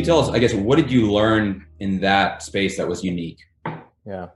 you tell us, I guess, what did you learn in that space that was unique? Yeah.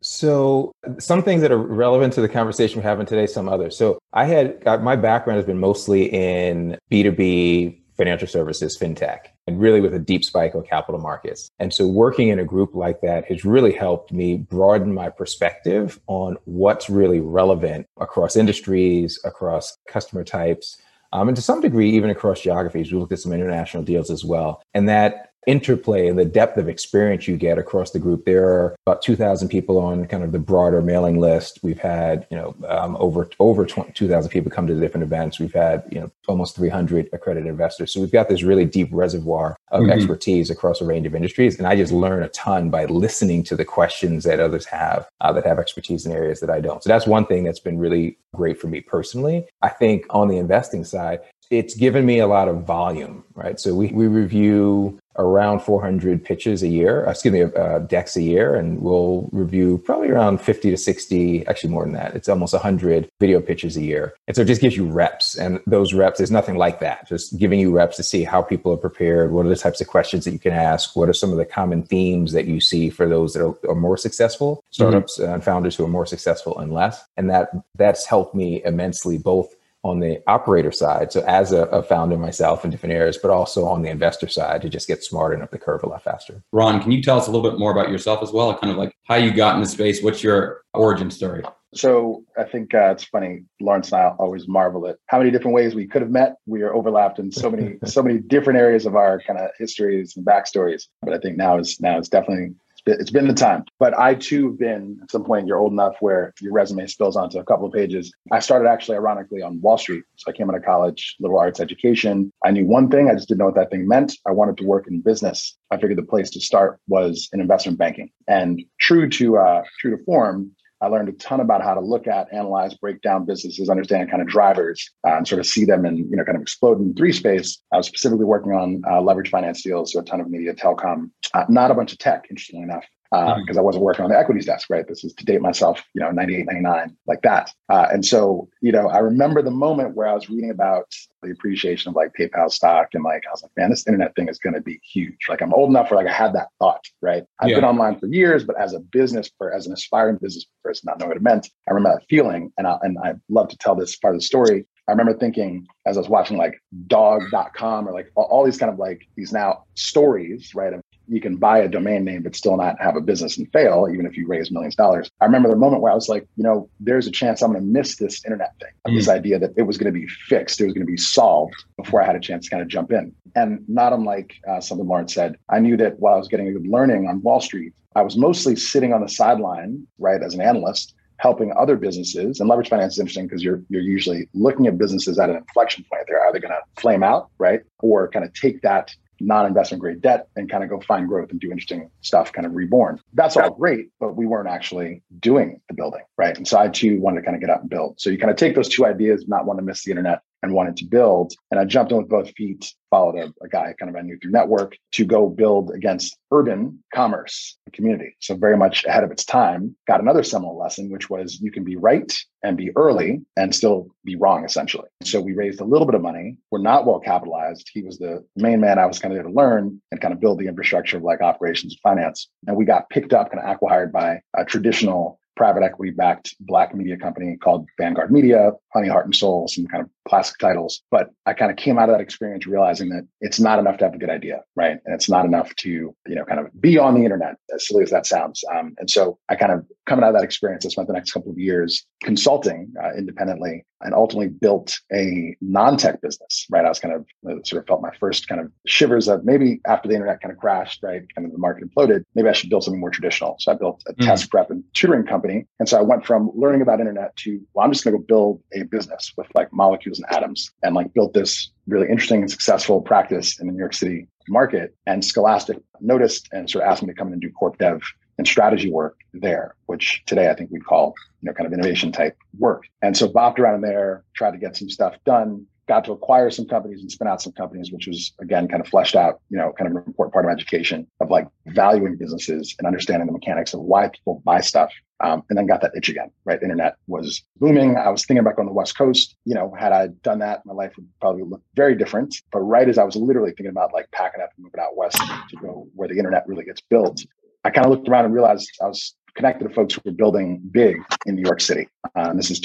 So some things that are relevant to the conversation we're having today, some others. So I had uh, my background has been mostly in B2B financial services, fintech, and really with a deep spike of capital markets. And so working in a group like that has really helped me broaden my perspective on what's really relevant across industries, across customer types, um, and to some degree, even across geographies. We looked at some international deals as well. And that interplay and the depth of experience you get across the group. There are about 2,000 people on kind of the broader mailing list. We've had, you know, um, over over 2,000 people come to the different events. We've had, you know, almost 300 accredited investors. So we've got this really deep reservoir of mm-hmm. expertise across a range of industries. And I just learn a ton by listening to the questions that others have uh, that have expertise in areas that I don't. So that's one thing that's been really great for me personally. I think on the investing side, it's given me a lot of volume, right? So we, we review around 400 pitches a year, uh, excuse me, uh, decks a year, and we'll review probably around 50 to 60, actually more than that. It's almost 100 video pitches a year. And so it just gives you reps. And those reps, there's nothing like that. Just giving you reps to see how people are prepared. What are the types of questions that you can ask? What are some of the common themes that you see for those that are, are more successful, startups mm-hmm. and founders who are more successful and less? And that that's helped me immensely, both on the operator side, so as a, a, founder myself in different areas, but also on the investor side to just get smarter and up the curve a lot faster. Ron, can you tell us a little bit more about yourself as well? Kind of like how you got in the space. What's your origin story? So I think uh, it's funny. Laurence and I always marvel at how many different ways we could have met. We are overlapped in so many, so many different areas of our kind of histories and backstories. But I think now is now is definitely it's been the time. But I too have been at some point, you're old enough where your resume spills onto a couple of pages. I started actually ironically on Wall Street. So I came out of college, liberal arts education. I knew one thing, I just didn't know what that thing meant. I wanted to work in business. I figured the place to start was in investment banking. And true to uh, true to form, I learned a ton about how to look at, analyze, break down businesses, understand kind of drivers, uh, and sort of see them and you know kind of explode in three space. I was specifically working on uh, leverage finance deals, so a ton of media, telecom, uh, not a bunch of tech, interestingly enough because uh, mm-hmm. I wasn't working on the equities desk, right? This is to date myself, you know, 98, 99, like that. Uh, and so, you know, I remember the moment where I was reading about the appreciation of like PayPal stock and like, I was like, man, this internet thing is going to be huge. Like I'm old enough where like I had that thought, right? I've yeah. been online for years, but as a business or as an aspiring business person, not knowing what it meant, I remember that feeling. And I, and I love to tell this part of the story. I remember thinking as I was watching like dog.com or like all, these kind of like these now stories, right, of you can buy a domain name but still not have a business and fail, even if you raise millions of dollars. I remember the moment where I was like, you know, there's a chance I'm going to miss this internet thing. Mm. This idea that it was going to be fixed, it was going to be solved before I had a chance to kind of jump in. And not unlike uh, something Laurence said, I knew that while I was getting a good learning on Wall Street, I was mostly sitting on the sideline, right, as an analyst, helping other businesses. And leverage finance is interesting because you're you're usually looking at businesses at an inflection point. They're either going to flame out, right, or kind of take that non-investment grade debt and kind of go find growth and do interesting stuff kind of reborn. That's all great but we weren't actually doing the building right? And so i too wanted to kind of get out and build. So you kind of take those two ideas not want to miss the internet and wanted to build. And I jumped in with both feet, followed a, a guy kind of I knew through network to go build against urban commerce community. So very much ahead of its time, got another seminal lesson, which was you can be right and be early and still be wrong, essentially. So we raised a little bit of money. We're not well capitalized. He was the main man I was kind of there to learn and kind of build the infrastructure of like operations and finance. And we got picked up, kind of acquired by a traditional private equity backed black media company called Vanguard Media, Honey, Heart, and Soul, some kind of classic titles. But I kind of came out of that experience realizing that it's not enough to have a good idea, right? And it's not enough to, you know, kind of be on the internet, as silly as that sounds. Um, and so I kind of coming out of that experience, I spent the next couple of years consulting uh, independently and ultimately built a non-tech business, right? I was kind of uh, sort of felt my first kind of shivers of maybe after the internet kind of crashed, right? Kind of the market imploded, maybe I should build something more traditional. So I built a mm. test prep and tutoring company. And so I went from learning about internet to, well, I'm just going to go build a business with like molecules and atoms and like built this really interesting and successful practice in the New York City market. And Scholastic noticed and sort of asked me to come in and do corp dev and strategy work there, which today I think we call, you know, kind of innovation type work. And so bopped around in there, tried to get some stuff done, got to acquire some companies and spin out some companies, which was again kind of fleshed out, you know, kind of an important part of education of like valuing businesses and understanding the mechanics of why people buy stuff. Um, and then got that itch again, right? Internet was booming. I was thinking about going to the West Coast. You know, had I done that, my life would probably look very different. But right as I was literally thinking about like packing up and moving out west to go where the internet really gets built, I kind of looked around and realized I was connected to folks who were building big in New York City. Uh, this is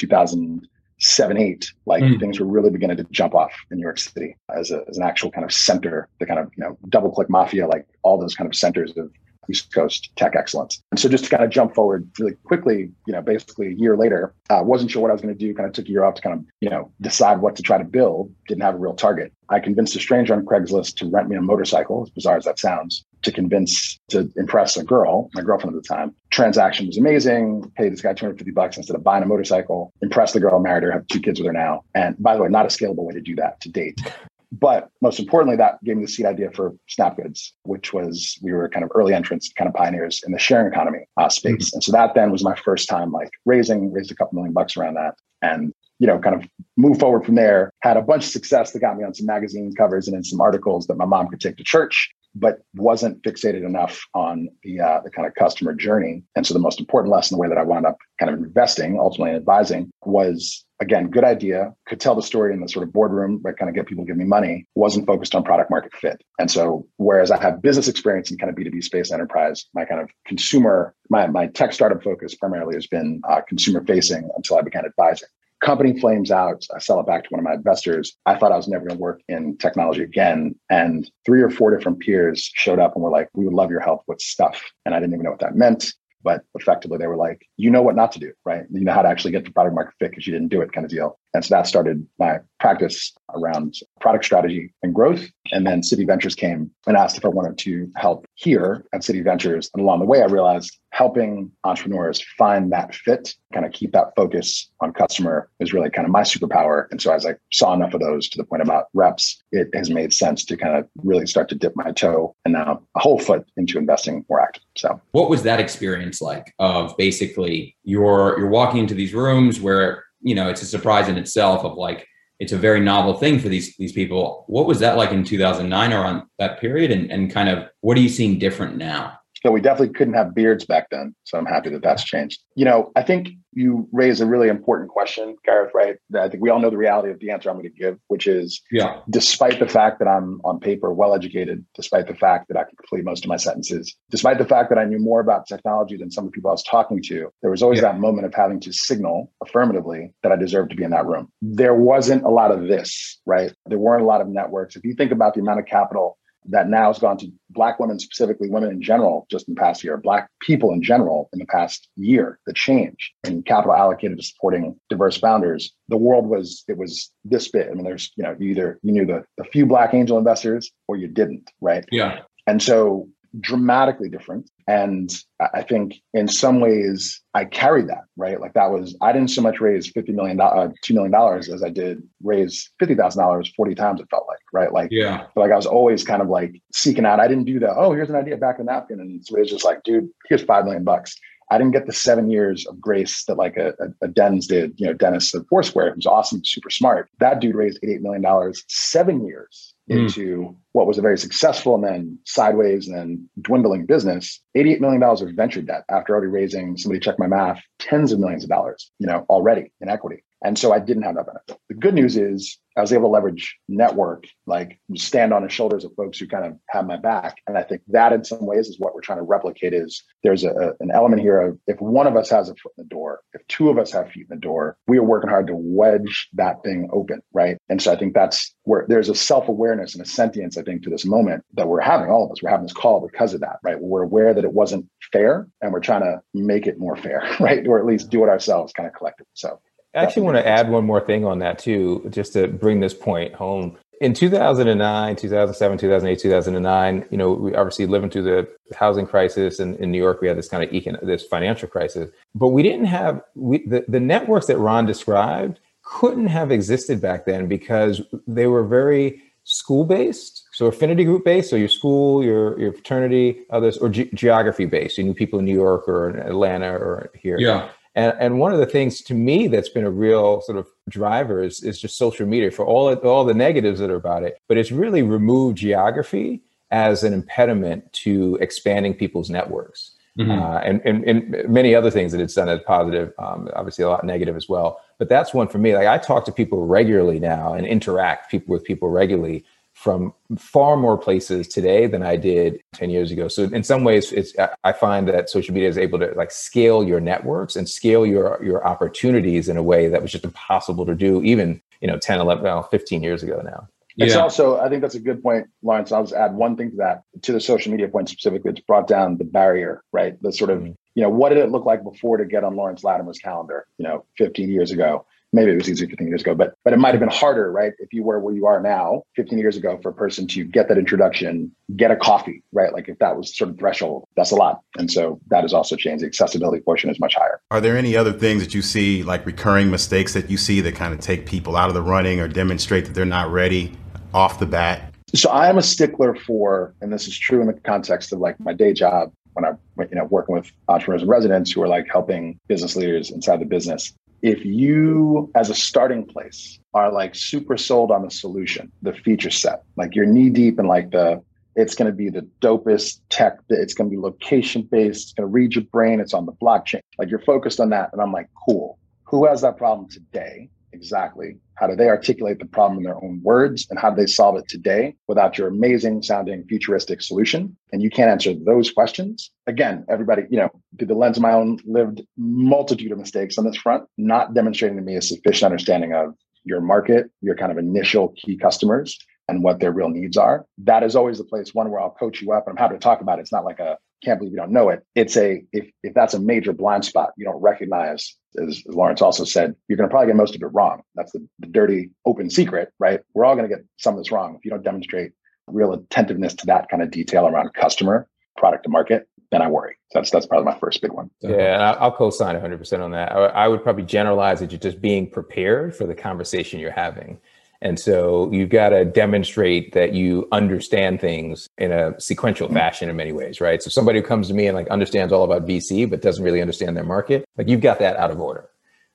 2007, eight. Like mm. things were really beginning to jump off in New York City as, a, as an actual kind of center, the kind of, you know, DoubleClick mafia, like all those kind of centers of East Coast tech excellence. And so just to kind of jump forward really quickly, you know, basically a year later, uh, wasn't sure what I was going to do. Kind of took a year off to kind of, you know, decide what to try to build. Didn't have a real target. I convinced a stranger on Craigslist to rent me a motorcycle, as bizarre as that sounds, to convince, to impress a girl, my girlfriend at the time. Transaction was amazing. Paid this guy 250 bucks instead of buying a motorcycle. Impressed the girl, married her, have two kids with her now. And by the way, not a scalable way to do that to date. But most importantly, that gave me the seed idea for SnapGoods, which was we were kind of early entrants, kind of pioneers in the sharing economy uh, space. Mm-hmm. And so that then was my first time like raising, raised a couple million bucks around that. And you know, kind of move forward from there. Had a bunch of success that got me on some magazine covers and in some articles that my mom could take to church but wasn't fixated enough on the uh, the kind of customer journey. And so the most important lesson, the way that I wound up kind of investing, ultimately advising, was again, good idea, could tell the story in the sort of boardroom, but kind of get people to give me money, wasn't focused on product market fit. And so whereas I have business experience in kind of B2B space enterprise, my kind of consumer, my, my tech startup focus primarily has been uh, consumer facing until I began advising company flames out. I sell it back to one of my investors. I thought I was never going to work in technology again. And three or four different peers showed up and were like, we would love your help with stuff. And I didn't even know what that meant. But effectively, they were like, you know what not to do, right? You know how to actually get the product market fit because you didn't do it kind of deal. And so that started my practice around product strategy and growth. And then Citi Ventures came and asked if I wanted to help here at Citi Ventures. And along the way, I realized helping entrepreneurs find that fit, kind of keep that focus on customer is really kind of my superpower. And so as I saw enough of those to the point about reps, it has made sense to kind of really start to dip my toe and now a whole foot into investing more active. So what was that experience like of basically you're you're walking into these rooms where you know it's a surprise in itself of like it's a very novel thing for these these people. What was that like in 2009 or on that period? And, and kind of what are you seeing different now so we definitely couldn't have beards back then. So I'm happy that that's changed. You know, I think you raise a really important question, Gareth, right? I think we all know the reality of the answer I'm going to give, which is yeah. despite the fact that I'm on paper well educated, despite the fact that I could complete most of my sentences, despite the fact that I knew more about technology than some of the people I was talking to, there was always yeah. that moment of having to signal affirmatively that I deserved to be in that room. There wasn't a lot of this, right? There weren't a lot of networks. If you think about the amount of capital that now has gone to black women specifically women in general just in the past year black people in general in the past year the change in capital allocated to supporting diverse founders. The world was it was this bit i mean there's you know you either you knew the, the few black angel investors or you didn't right? Yeah. And so dramatically different. And I think in some ways I carried that, right? Like that was, I didn't so much raise $50 million, uh, $2 million as I did raise $50,000 40 times it felt like, right? Like, yeah. like I was always kind of like seeking out. I didn't do that. Oh, here's an idea back in the napkin. And so it was just like, dude, here's 5 million bucks. I didn't get the seven years of grace that like a, a, a Dennis did, you know, Dennis of Foursquare, who's awesome, super smart. That dude raised $88 million, seven seven years mm. into what was a very successful and then sideways and then dwindling business. $88 million of venture debt after already raising, somebody check my math, tens of millions of dollars, you know, already in equity. And so I didn't have that benefit. The good news is I was able to leverage network, like stand on the shoulders of folks who kind of have my back. And I think that in some ways is what we're trying to replicate is there's a, an element here of if one of us has a foot in the door, if two of us have feet in the door, we are working hard to wedge that thing open. Right. And so I think that's where there's a self-awareness and a sentience, I think, to this moment that we're having, all of us. We're having this call because of that, right? We're aware that it wasn't fair and we're trying to make it more fair, right? Or at least do it ourselves kind of collectively. So I actually want to add one more thing on that too, just to bring this point home. In 2009, 2007, 2008, 2009, you know, we obviously living through the housing crisis, and in New York, we had this kind of econ- this financial crisis. But we didn't have we, the the networks that Ron described couldn't have existed back then because they were very school based so affinity group based so your school your your fraternity others or ge- geography based you knew people in new york or in atlanta or here yeah And, and one of the things to me that's been a real sort of driver is, is just social media for all all the negatives that are about it. But it's really removed geography as an impediment to expanding people's networks. Mm-hmm. Uh, and, and, and many other things that it's done as positive, um, obviously a lot negative as well. But that's one for me. Like I talk to people regularly now and interact people with people regularly from far more places today than I did 10 years ago. So in some ways, it's I find that social media is able to like scale your networks and scale your your opportunities in a way that was just impossible to do even, you know, 10, 11, well, 15 years ago now. It's also, I think that's a good point, Laurence. I'll just add one thing to that, to the social media point specifically. It's brought down the barrier, right? The sort of, mm-hmm. you know, what did it look like before to get on Laurence Lattimer's calendar, you know, 15 years ago? Maybe it was easy 15 years ago, but but it might have been harder, right? If you were where you are now, 15 years ago, for a person to get that introduction, get a coffee, right? Like if that was sort of threshold, that's a lot. And so that has also changed. The accessibility portion is much higher. Are there any other things that you see, like recurring mistakes that you see that kind of take people out of the running or demonstrate that they're not ready off the bat? So I am a stickler for, and this is true in the context of like my day job when I'm you know working with entrepreneurs and residents who are like helping business leaders inside the business. If you, as a starting place, are like super sold on the solution, the feature set, like you're knee deep in like the it's going to be the dopest tech. It's going to be location based. It's going to read your brain. It's on the blockchain. Like you're focused on that. And I'm like, cool. Who has that problem today? exactly? How do they articulate the problem in their own words? And how do they solve it today without your amazing sounding futuristic solution? And you can't answer those questions. Again, everybody, you know, through the lens of my own lived multitude of mistakes on this front, not demonstrating to me a sufficient understanding of your market, your kind of initial key customers, and what their real needs are. That is always the place one where I'll coach you up. And I'm happy to talk about it. It's not like a can't believe you don't know it. It's a if if that's a major blind spot you don't recognize, as, Laurence also said, you're going to probably get most of it wrong. That's the, the dirty open secret, right? We're all going to get some of this wrong if you don't demonstrate real attentiveness to that kind of detail around customer, product to market. Then I worry. So that's that's probably my first big one. Yeah, I'll co-sign 100 percent on that. I, I would probably generalize that you're just being prepared for the conversation you're having. And so you've got to demonstrate that you understand things in a sequential mm-hmm. fashion in many ways, right? So somebody who comes to me and like understands all about VC but doesn't really understand their market, like you've got that out of order,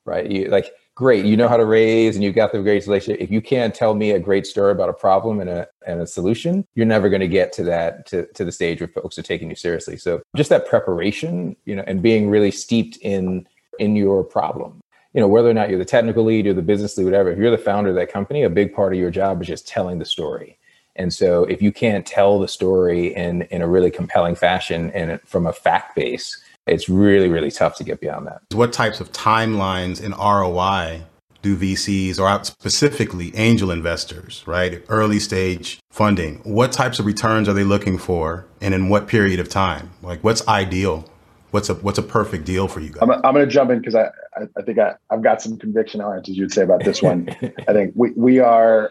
right? You like great, you know how to raise and you've got the great relationship. If you can't tell me a great story about a problem and a and a solution, you're never going to get to that to, to the stage where folks are taking you seriously. So just that preparation, you know, and being really steeped in in your problem you know, whether or not you're the technical lead or the business lead, whatever, if you're the founder of that company, a big part of your job is just telling the story. And so if you can't tell the story in, in a really compelling fashion and from a fact base, it's really, really tough to get beyond that. What types of timelines in ROI do VCs or specifically angel investors, right? Early stage funding. What types of returns are they looking for and in what period of time? Like what's ideal? What's a what's a perfect deal for you guys? I'm, I'm going to jump in because I, I, I think I, I've got some conviction on it, as you'd say about this one. I think we we are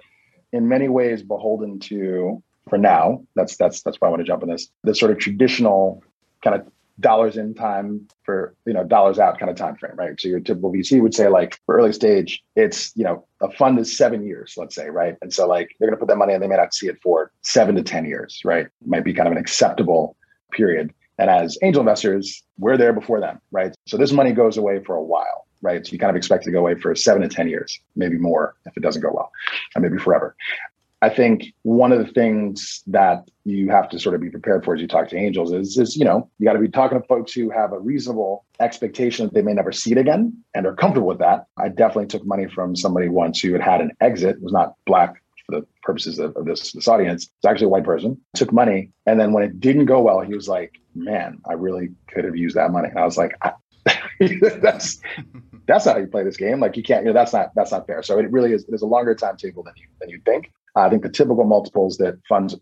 in many ways beholden to for now. That's that's that's why I want to jump in this. The sort of traditional kind of dollars in time for you know dollars out kind of time frame, right? So your typical VC would say like for early stage, it's you know a fund is seven years, let's say, right? And so like they're going to put that money and they may not see it for seven to ten years, right? Might be kind of an acceptable period. And as angel investors, we're there before them, right? So this money goes away for a while, right? So you kind of expect it to go away for seven to 10 years, maybe more if it doesn't go well, and maybe forever. I think one of the things that you have to sort of be prepared for as you talk to angels is, is you know, you got to be talking to folks who have a reasonable expectation that they may never see it again and are comfortable with that. I definitely took money from somebody once who had had an exit, was not black the purposes of, of this, this audience. It's actually a white person, took money. And then when it didn't go well, he was like, man, I really could have used that money. And I was like, I, that's that's not how you play this game. Like you can't, you know, that's not that's not fair. So it really is. It is a longer timetable than you than you think. I think the typical multiples that funds,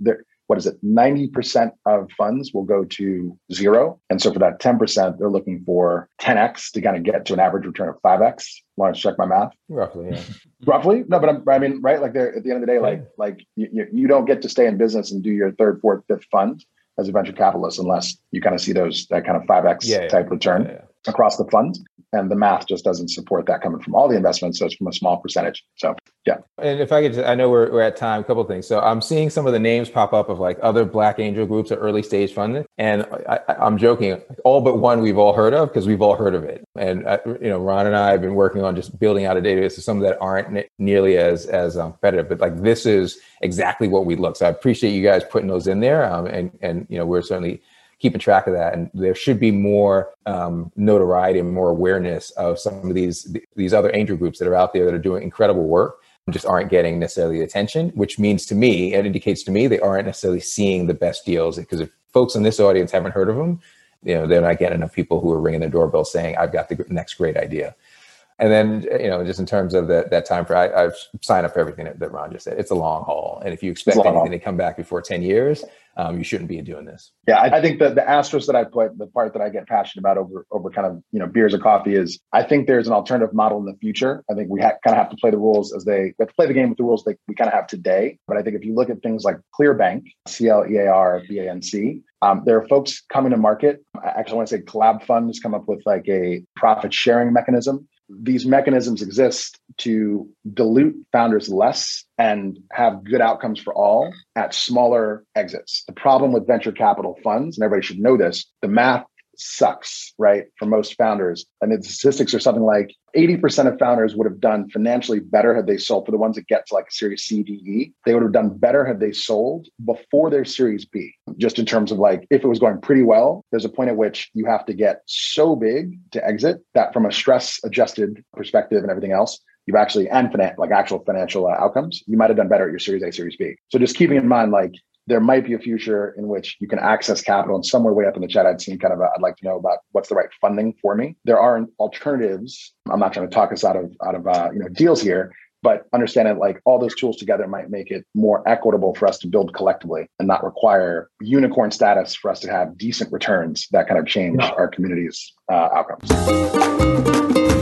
what is it? Ninety percent of funds will go to zero, and so for that ten percent, they're looking for ten x to kind of get to an average return of five x. Want to check my math? Roughly, yeah. Roughly, no, but I'm, i mean, right? Like, they're at the end of the day, like, like you, you don't get to stay in business and do your third, fourth, fifth fund as a venture capitalist unless you kind of see those that kind of 5x yeah, type return. Yeah, across the fund. And the math just doesn't support that coming from all the investments. So it's from a small percentage. So, yeah. And if I could, just, I know we're, we're at time, a couple things. So I'm seeing some of the names pop up of like other Black angel groups or early stage funding. And I, am joking, all but one we've all heard of because we've all heard of it. And, uh, you know, Ron and I have been working on just building out a database of some that aren't nearly as, as um, competitive. But like this is exactly what we look. So I appreciate you guys putting those in there. Um, and, and, you know, we're certainly keeping track of that. And there should be more um, notoriety and more awareness of some of these these other angel groups that are out there that are doing incredible work just aren't getting necessarily attention, which means to me, it indicates to me they aren't necessarily seeing the best deals. Because if folks in this audience haven't heard of them, you know, they're not getting enough people who are ringing the doorbell saying, I've got the next great idea. And then, you know, just in terms of the, that time for, I, have signed up for everything that, that, Ron just said. It's a long haul. And if you expect anything haul. to come back before 10 years, um, you shouldn't be doing this. Yeah, I, I think that the asterisk that I put, the part that I get passionate about over over kind of you know beers or coffee is I think there's an alternative model in the future. I think we ha- kind of have to play the rules as they we have to play the game with the rules that we kind of have today. But I think if you look at things like Clearbanc, C L E A R B A N C, um, there are folks coming to market. I actually want to say Collab funds come up with like a profit sharing mechanism these mechanisms exist to dilute founders less and have good outcomes for all at smaller exits. The problem with venture capital funds, and everybody should know this, the math sucks, right? For most founders. And the statistics are something like 80% of founders would have done financially better had they sold for the ones that get to like series C, D, E. They would have done better had they sold before their series B. Just in terms of like, if it was going pretty well, there's a point at which you have to get so big to exit that from a stress adjusted perspective and everything else, you've actually and finan- like actual financial uh, outcomes, you might have done better at your Series A, Series B. So just keeping in mind, like there might be a future in which you can access capital and somewhere way up in the chat i'd seen kind of i would like to know about what's the right funding for me. There are alternatives. I'm not trying to talk us out of out of uh, you know deals here but understand that like all those tools together might make it more equitable for us to build collectively and not require unicorn status for us to have decent returns that kind of change our community's uh, outcomes